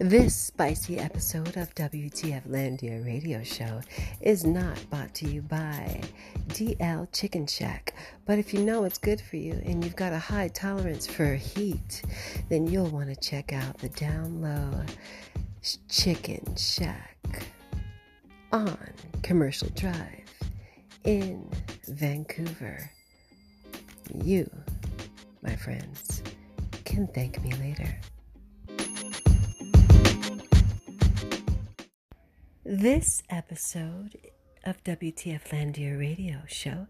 This spicy episode of WTF Landia Radio Show is not brought to you by DL Chicken Shack. But if you know it's good for you and you've got a high tolerance for heat, then you'll want to check out the Down Low Chicken Shack on Commercial Drive in Vancouver. You, my friends, can thank me later. This episode of WTF Landia Radio Show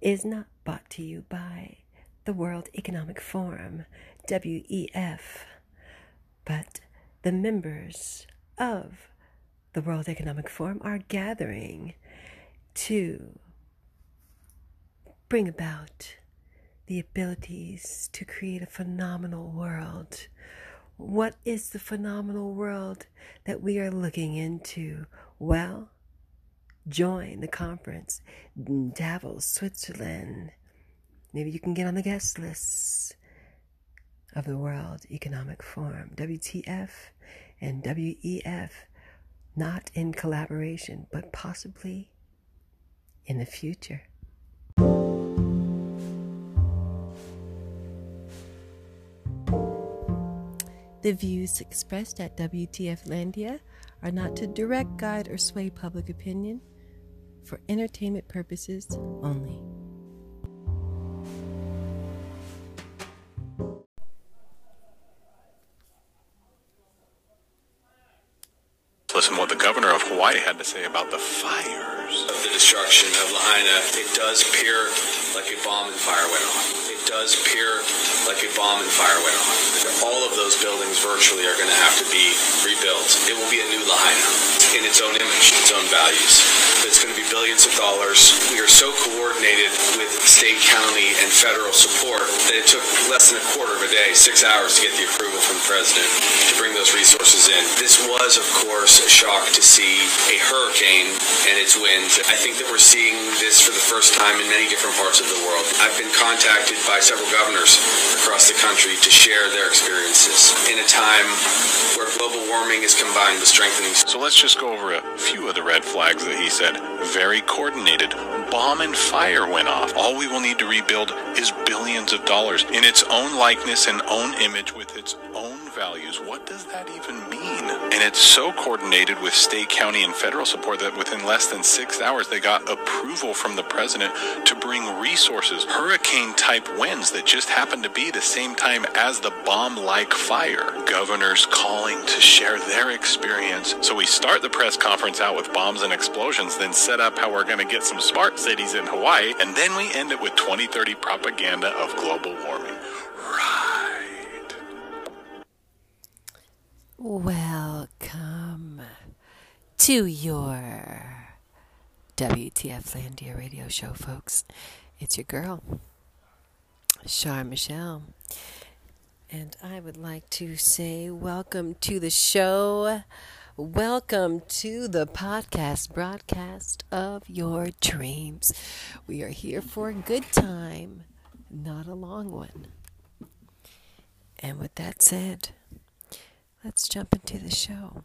is not brought to you by the World Economic Forum, WEF, but the members of the World Economic Forum are gathering to bring about the abilities to create a phenomenal world what is the phenomenal world that we are looking into? Well, join the conference, in Davos, Switzerland. Maybe you can get on the guest list of the World Economic Forum, WTF and WEF, not in collaboration, but possibly in the future. The views expressed at WTF Landia are not to direct, guide, or sway public opinion for entertainment purposes only. Had to say about the fires. Of the destruction of Lahaina, it does appear like a bomb and fire went off. It does appear like a bomb and fire went off. All of those buildings virtually are going to have to be rebuilt. It will be a new Lahaina in its own image, its own values. It's going to be billions of dollars. We are so coordinated with state, county, and federal support that it took less than a quarter of a day, six hours to get the approval from the president to bring those resources in. This was, of course, a shock to see a hurricane and its winds. I think that we're seeing this for the first time in many different parts of the world. I've been contacted by several governors across the country to share their experiences in a time where global warming is combined with strengthening. So let's just go over a few of the red flags that he said. Very coordinated. Bomb and fire went off. All we will need to rebuild is billions of dollars in its own likeness and own image with its own values. What does that even mean? And it's so coordinated with state, county, and federal support that within less than six hours they got approval from the president to bring resources, hurricane type winds that just happened to be the same time as the bomb like fire. Governors calling to share their experience. So we start the press conference out with bombs and explosions, then set up how we're going to get some smart cities in Hawaii, and then we end it with 2030 propaganda of global warming. Right. Welcome to your WTF Landia radio show, folks. It's your girl, Char Michelle. And I would like to say welcome to the show. Welcome to the podcast broadcast of your dreams. We are here for a good time, not a long one. And with that said, let's jump into the show.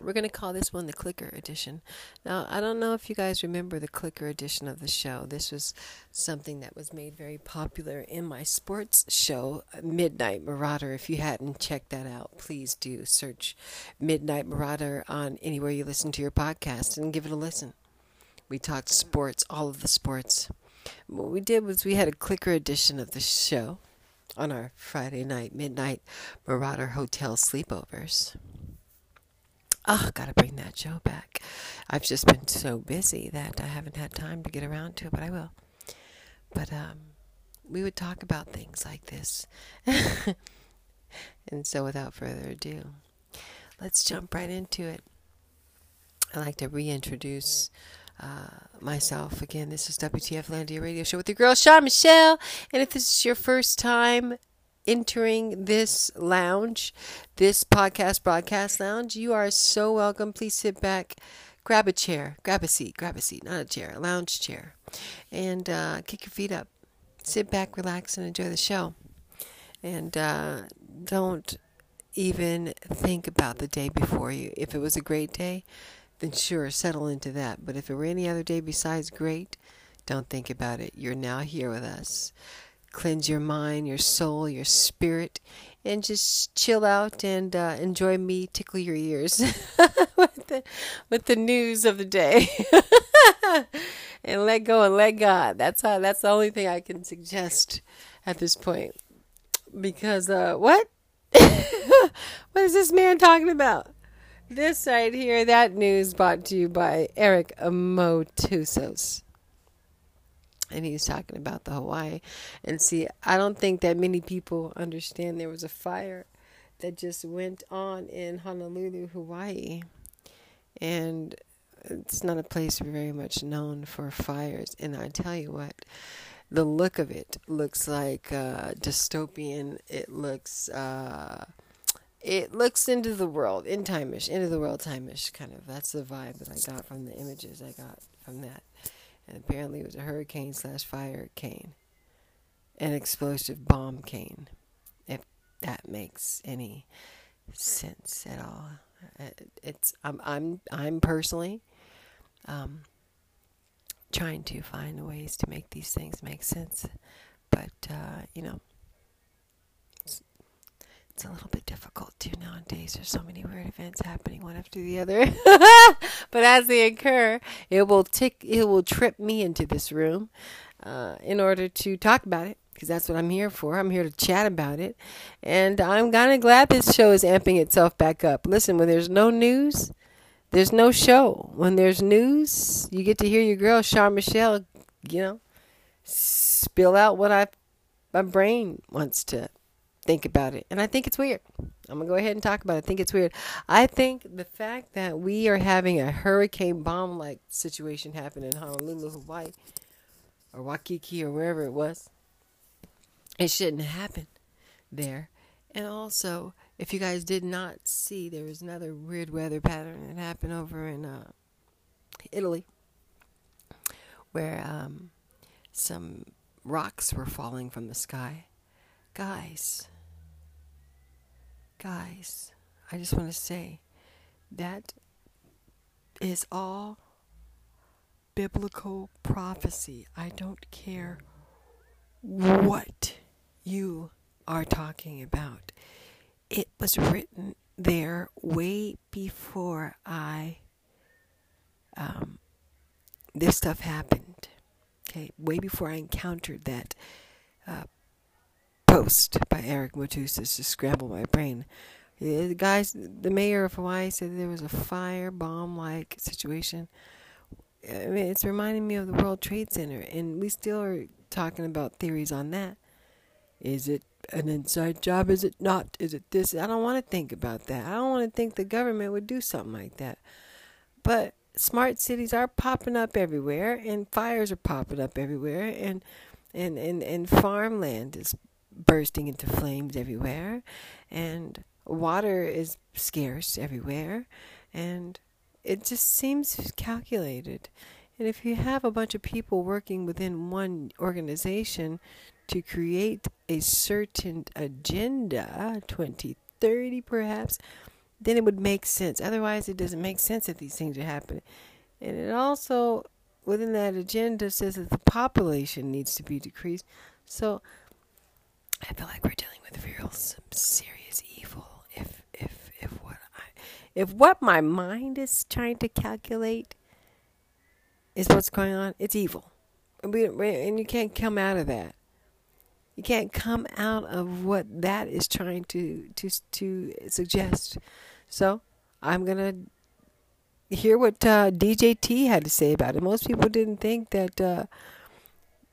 We're going to call this one the Clicker Edition. Now, I don't know if you guys remember the Clicker Edition of the show. This was something that was made very popular in my sports show, Midnight Marauder. If you hadn't checked that out, please do search Midnight Marauder on anywhere you listen to your podcast and give it a listen. We talked sports, all of the sports. What we did was we had a Clicker Edition of the show on our Friday night midnight Marauder Hotel sleepovers. Oh, gotta bring that show back. I've just been so busy that I haven't had time to get around to it, but I will. But um, we would talk about things like this. and so, without further ado, let's jump right into it. I'd like to reintroduce uh, myself again. This is WTF Landia Radio Show with your girl, Char Michelle. And if this is your first time entering this lounge, this podcast broadcast lounge, you are so welcome. Please sit back, grab a chair, grab a seat, grab a seat, not a chair, a lounge chair, and uh, kick your feet up. Sit back, relax, and enjoy the show. And uh, don't even think about the day before you. If it was a great day, then sure, settle into that. But if it were any other day besides great, don't think about it. You're now here with us. Cleanse your mind, your soul, your spirit, and just chill out and uh, enjoy me tickle your ears with, the, with the news of the day. and let go and let God. That's how. That's the only thing I can suggest at this point. Because uh, what? what is this man talking about? This right here, that news brought to you by Eric Motusos. And he's talking about the Hawaii. And see, I don't think that many people understand there was a fire that just went on in Honolulu, Hawaii. And it's not a place very much known for fires. And I tell you what, the look of it looks like uh, dystopian. It looks uh, it looks into the world, in timeish, into the world timeish kind of. That's the vibe that I got from the images I got from that. And apparently it was a hurricane slash fire cane, an explosive bomb cane, if that makes any sense at all. It's I'm I'm I'm personally um, trying to find ways to make these things make sense. But, uh, you know, it's, a little bit difficult too nowadays. There's so many weird events happening one after the other. but as they occur, it will tick, it will trip me into this room uh, in order to talk about it. Because that's what I'm here for. I'm here to chat about it. And I'm kind of glad this show is amping itself back up. Listen, when there's no news, there's no show. When there's news, you get to hear your girl, Char Michelle, you know, spill out what I, my brain wants to think about it. And I think it's weird. I'm going to go ahead and talk about it. I think it's weird. I think the fact that we are having a hurricane bomb like situation happen in Honolulu, Hawaii, or Waikiki, or wherever it was, it shouldn't happen there. And also, if you guys did not see, there was another weird weather pattern that happened over in uh, Italy, where um, some rocks were falling from the sky. Guys, guys, I just want to say that is all biblical prophecy. I don't care what you are talking about it was written there way before I um, this stuff happened. Okay, way before I encountered that uh, by Eric Motusis to scramble my brain. The guys, the mayor of Hawaii said there was a fire bomb like situation. I mean, it's reminding me of the World Trade Center, and we still are talking about theories on that. Is it an inside job? Is it not? Is it this? I don't want to think about that. I don't want to think the government would do something like that. But smart cities are popping up everywhere, and fires are popping up everywhere, and and and, and farmland is bursting into flames everywhere, and water is scarce everywhere, and it just seems calculated. And if you have a bunch of people working within one organization to create a certain agenda, 2030 perhaps, then it would make sense. Otherwise, it doesn't make sense that these things are happening. And it also, within that agenda, says that the population needs to be decreased. So I feel like we're dealing with real some serious evil. If if if what I if what my mind is trying to calculate is what's going on, it's evil. And, we, and you can't come out of that. You can't come out of what that is trying to to to suggest. So I'm gonna hear what uh, DJT had to say about it. Most people didn't think that uh,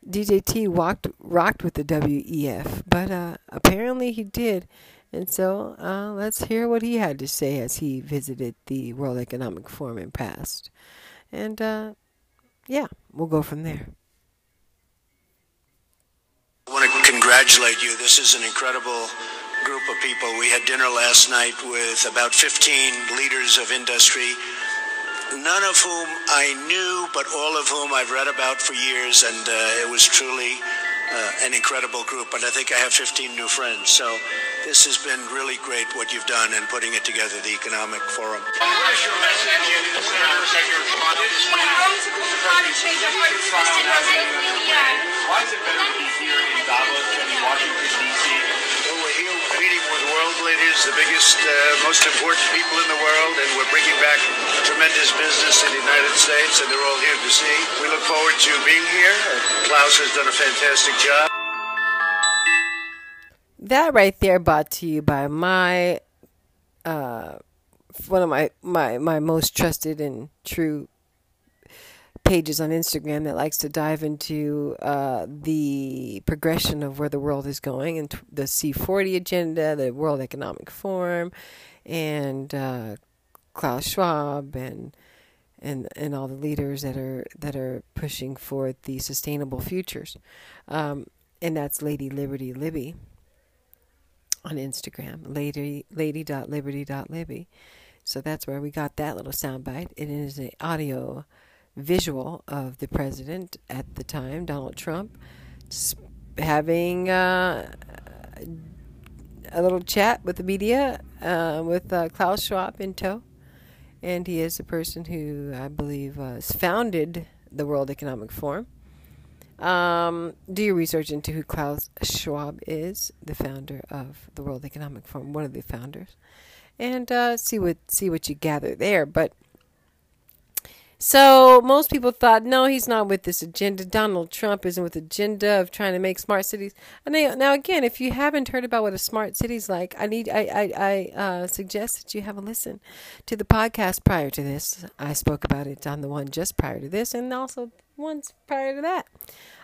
DJT walked rocked with the WEF, but uh, apparently he did. And so uh, let's hear what he had to say as he visited the World Economic Forum in past. And uh, yeah, we'll go from there. I want to congratulate you. This is an incredible group of people. We had dinner last night with about 15 leaders of industry, none of whom I knew, but all of whom I've read about for years, and uh, it was truly uh, an incredible group. But I think I have 15 new friends. So this has been really great what you've done in putting it together, the Economic Forum. What is your message to the senators that you're trying to Why is it better to be here in Davos than in Washington, leaders, the biggest, uh, most important people in the world, and we're bringing back tremendous business in the United States, and they're all here to see. We look forward to being here. Klaus has done a fantastic job. That right there brought to you by my uh one of my my my most trusted and true pages on Instagram that likes to dive into uh, the progression of where the world is going and the C40 agenda, the World Economic Forum, and uh, Klaus Schwab and and and all the leaders that are that are pushing for the sustainable futures, um, and that's Lady Liberty Libby on Instagram, lady lady.liberty.libby. So that's where we got that little soundbite. It is an audio visual of the president at the time, Donald Trump, having uh, a little chat with the media uh, with uh, Klaus Schwab in tow. And he is the person who I believe uh, founded the World Economic Forum. Um, do your research into who Klaus Schwab is, the founder of the World Economic Forum, one of the founders, and uh, see what see what you gather there. But so most people thought, no, he's not with this agenda. Donald Trump isn't with agenda of trying to make smart cities. And now, again, if you haven't heard about what a smart city's like, I need, I, I, I uh, suggest that you have a listen to the podcast prior to this. I spoke about it on the one just prior to this, and also ones prior to that.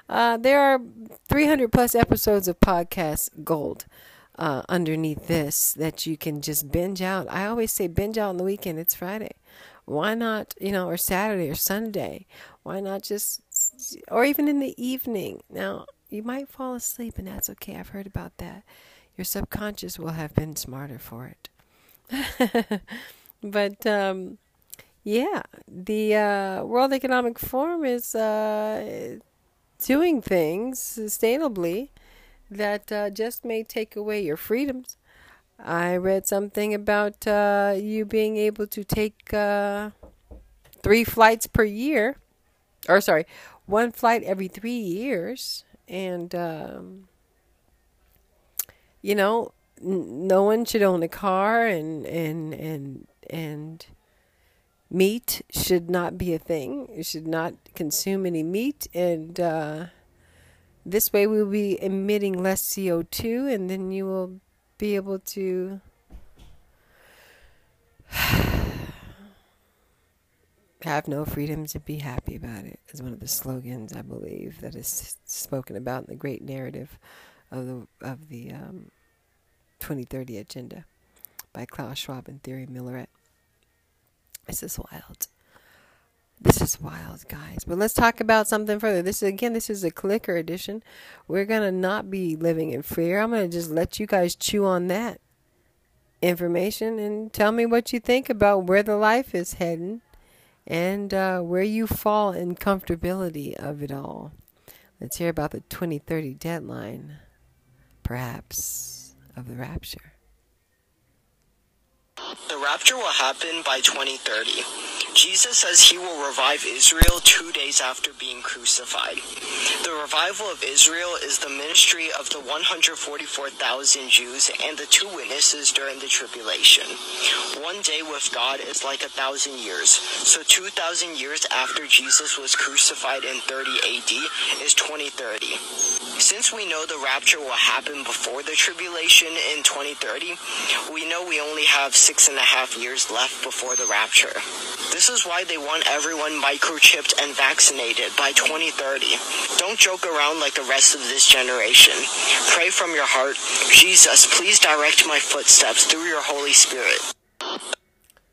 Uh, there are 300 plus episodes of podcast gold. Uh, underneath this that you can just binge out. I always say binge out on the weekend. It's Friday why not, you know, or Saturday or Sunday? Why not just, or even in the evening? Now, you might fall asleep, and that's okay. I've heard about that. Your subconscious will have been smarter for it. but, um, yeah, the uh, World Economic Forum is uh, doing things sustainably that uh, just may take away your freedoms. I read something about uh, you being able to take uh, three flights per year, or sorry, one flight every three years, and um, you know, n- no one should own a car, and and and and meat should not be a thing. You should not consume any meat, and uh, this way we'll be emitting less CO two, and then you will be able to have no freedom to be happy about it is one of the slogans I believe that is spoken about in the great narrative of the of the um, 2030 agenda by Klaus Schwab and Thierry Malleret. This is wild. This is wild, guys. But let's talk about something further. This is again, this is a clicker edition. We're gonna not be living in fear. I'm gonna just let you guys chew on that information and tell me what you think about where the life is heading and uh, where you fall in comfortability of it all. Let's hear about the 2030 deadline, perhaps, of the rapture. The rapture will happen by 2030. Jesus says he will revive Israel two days after being crucified. The revival of Israel is the ministry of the 144,000 Jews and the two witnesses during the tribulation. One day with God is like a thousand years. So 2,000 years after Jesus was crucified in 30 AD is 2030. Since we know the rapture will happen before the tribulation in 2030, we know we only have six and a half years left before the rapture. This is why they want everyone microchipped and vaccinated by 2030. Don't joke around like the rest of this generation. Pray from your heart, Jesus, please direct my footsteps through your Holy Spirit.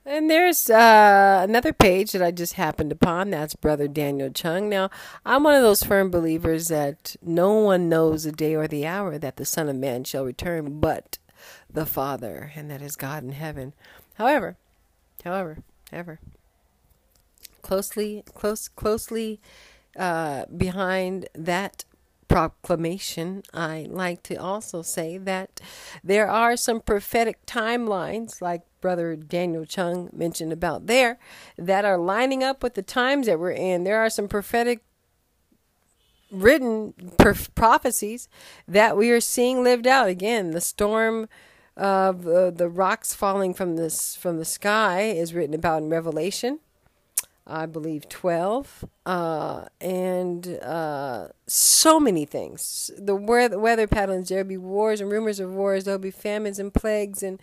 And there's uh, another page that I just happened upon. That's Brother Daniel Chung. Now, I'm one of those firm believers that no one knows the day or the hour that the Son of Man shall return but the Father, and that is God in heaven. However, however, however, closely close closely uh, behind that proclamation, I like to also say that there are some prophetic timelines, like Brother Daniel Chung mentioned about there, that are lining up with the times that we're in. There are some prophetic written prophecies that we are seeing lived out. Again, the storm of uh, the rocks falling from this from the sky is written about in Revelation. I believe 12, uh, and uh, so many things. The weather, weather patterns, there'll be wars and rumors of wars, there'll be famines and plagues and,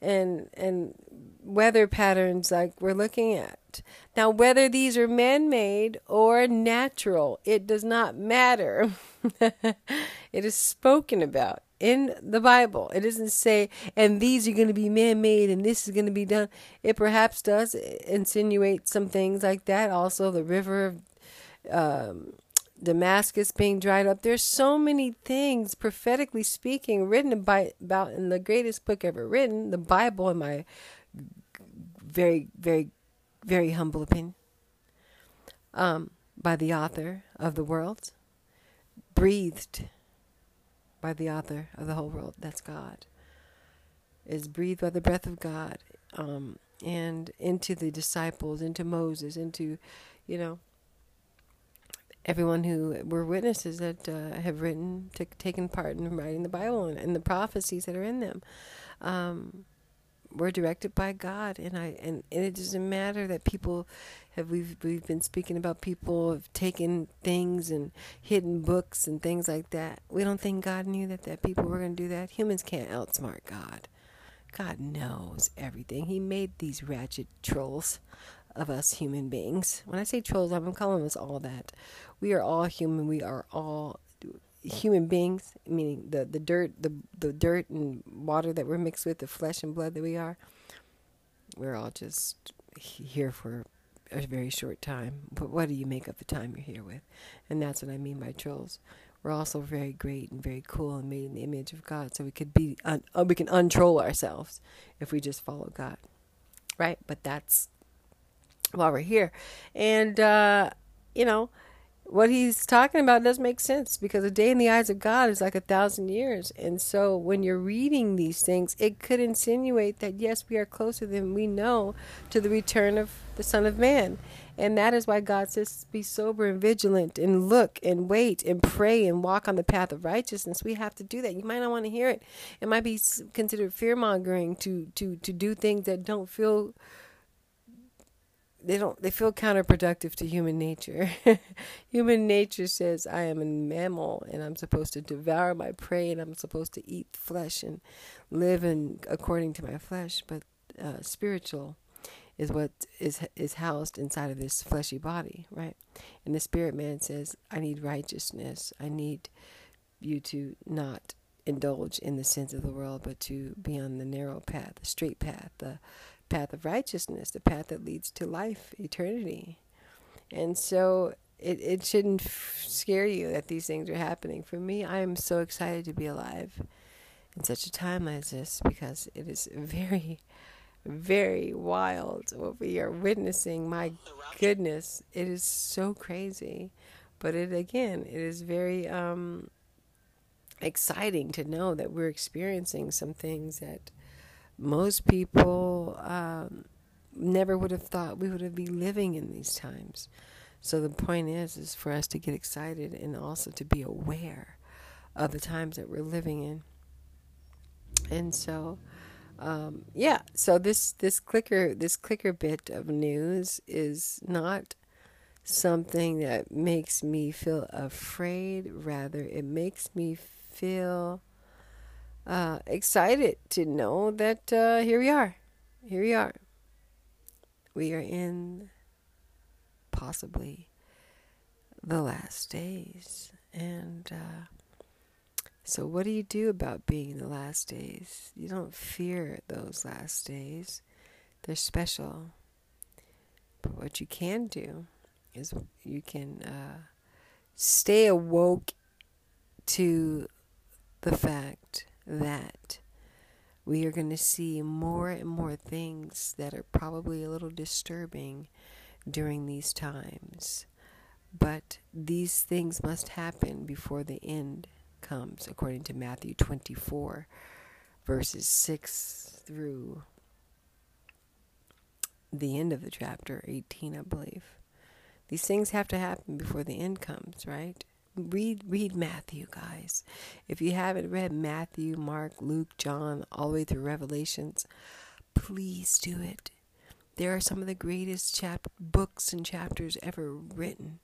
and, and weather patterns like we're looking at. Now, whether these are man made or natural, it does not matter. it is spoken about in the Bible. It doesn't say, and these are going to be man made and this is going to be done. It perhaps does insinuate some things like that. Also, the river of um, Damascus being dried up. There's so many things, prophetically speaking, written about, about in the greatest book ever written, the Bible, in my very, very, very humble opinion, um, by the author of the world, breathed by the author of the whole world, that's God, is breathed by the breath of God, um, and into the disciples, into Moses, into, you know, everyone who were witnesses that uh, have written, t- taken part in writing the Bible and, and, the prophecies that are in them. Um, we're directed by God, and I and, and it doesn't matter that people have we've we've been speaking about people have taken things and hidden books and things like that. We don't think God knew that that people were going to do that. Humans can't outsmart God. God knows everything. He made these ratchet trolls of us human beings. When I say trolls, I'm calling us all that. We are all human. We are all human beings, meaning the, the dirt, the the dirt and water that we're mixed with, the flesh and blood that we are, we're all just here for a very short time. But what do you make of the time you're here with? And that's what I mean by trolls. We're also very great and very cool and made in the image of God, so we could be un- uh, we can untroll ourselves if we just follow God, right? But that's while we're here, and uh, you know what he's talking about does make sense because a day in the eyes of God is like a thousand years. And so when you're reading these things, it could insinuate that yes, we are closer than we know to the return of the Son of Man. And that is why God says, be sober and vigilant and look and wait and pray and walk on the path of righteousness. We have to do that. You might not want to hear it. It might be considered fear mongering to, to, to do things that don't feel they don't they feel counterproductive to human nature. human nature says I am a mammal and I'm supposed to devour my prey and I'm supposed to eat flesh and live in according to my flesh, but uh, spiritual is what is is housed inside of this fleshy body, right? And the spirit man says I need righteousness. I need you to not indulge in the sins of the world, but to be on the narrow path, the straight path, the path of righteousness, the path that leads to life, eternity. And so it, it shouldn't f- scare you that these things are happening. For me, I am so excited to be alive in such a time as this because it is very, very wild what we are witnessing. My goodness, it is so crazy. But it again, it is very um, exciting to know that we're experiencing some things that most people um, never would have thought we would have been living in these times. So the point is, is for us to get excited and also to be aware of the times that we're living in. And so, um, yeah. So this this clicker this clicker bit of news is not something that makes me feel afraid. Rather, it makes me feel uh, excited to know that uh, here we are. Here we are. We are in possibly the last days. And uh, so, what do you do about being in the last days? You don't fear those last days, they're special. But what you can do is you can uh, stay awoke to the fact that we are going to see more and more things that are probably a little disturbing during these times. But these things must happen before the end comes, according to Matthew 24, verses 6 through the end of the chapter, 18, I believe. These things have to happen before the end comes, right? Read read Matthew, guys. If you haven't read Matthew, Mark, Luke, John, all the way through Revelations, please do it. There are some of the greatest chap- books and chapters ever written.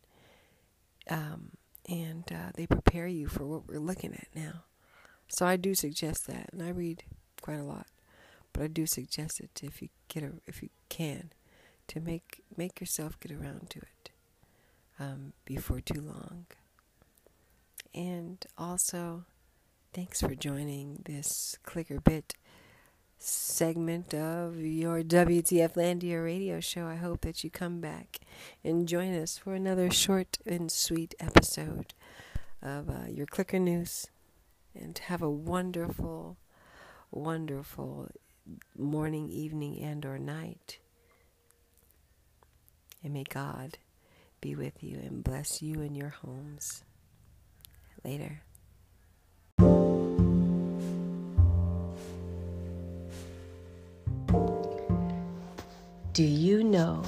Um, and uh, they prepare you for what we're looking at now. So I do suggest that, and I read quite a lot, but I do suggest it if you get a, if you can, to make make yourself get around to it um, before too long. And also, thanks for joining this clicker bit segment of your WTF Landia radio show. I hope that you come back and join us for another short and sweet episode of uh, your clicker news. And have a wonderful, wonderful morning, evening, and or night. And may God be with you and bless you and your homes. Later. Do you know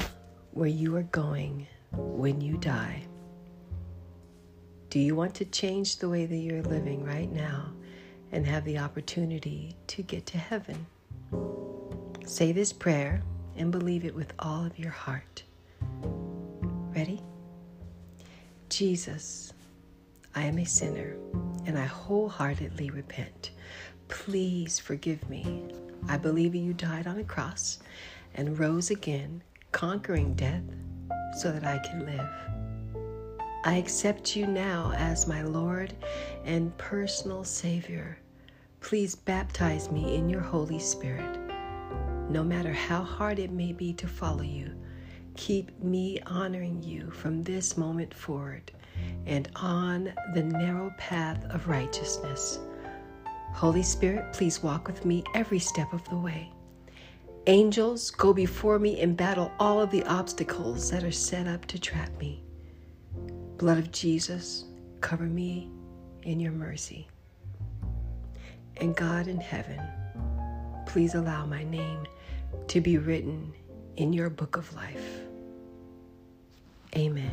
where you are going when you die? Do you want to change the way that you're living right now and have the opportunity to get to heaven? Say this prayer and believe it with all of your heart. Ready? Jesus, I am a sinner and I wholeheartedly repent. Please forgive me. I believe you died on a cross and rose again, conquering death so that I can live. I accept you now as my Lord and personal Savior. Please baptize me in your Holy Spirit. No matter how hard it may be to follow you, keep me honoring you from this moment forward and on the narrow path of righteousness. Holy Spirit, please walk with me every step of the way. Angels, go before me and battle all of the obstacles that are set up to trap me. Blood of Jesus, cover me in your mercy. And God in heaven, please allow my name to be written in your book of life. Amen.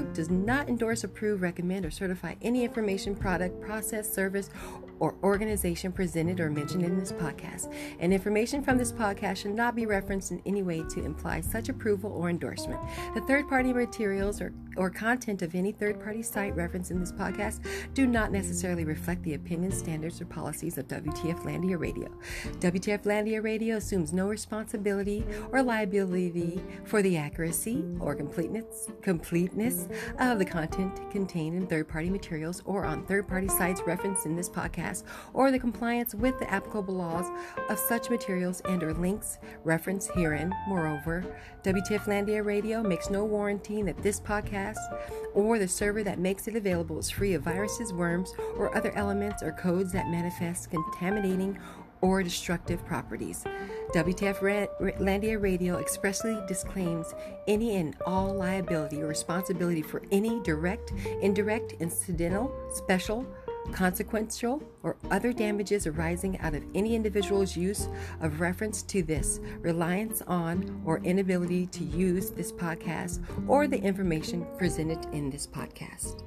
Group does not endorse, approve, recommend, or certify any information, product, process, service, or organization presented or mentioned in this podcast. And information from this podcast should not be referenced in any way to imply such approval or endorsement. The third party materials or, or content of any third party site referenced in this podcast do not necessarily reflect the opinions, standards, or policies of WTF Landia Radio. WTF Landia Radio assumes no responsibility or liability for the accuracy or completeness, completeness of the content contained in third party materials or on third party sites referenced in this podcast or the compliance with the applicable laws of such materials and or links referenced herein. Moreover, WTF Landia Radio makes no warranty that this podcast or the server that makes it available is free of viruses, worms, or other elements or codes that manifest contaminating or destructive properties. WTF Landia Radio expressly disclaims any and all liability or responsibility for any direct, indirect, incidental, special, consequential, or other damages arising out of any individual's use of reference to this, reliance on, or inability to use this podcast or the information presented in this podcast.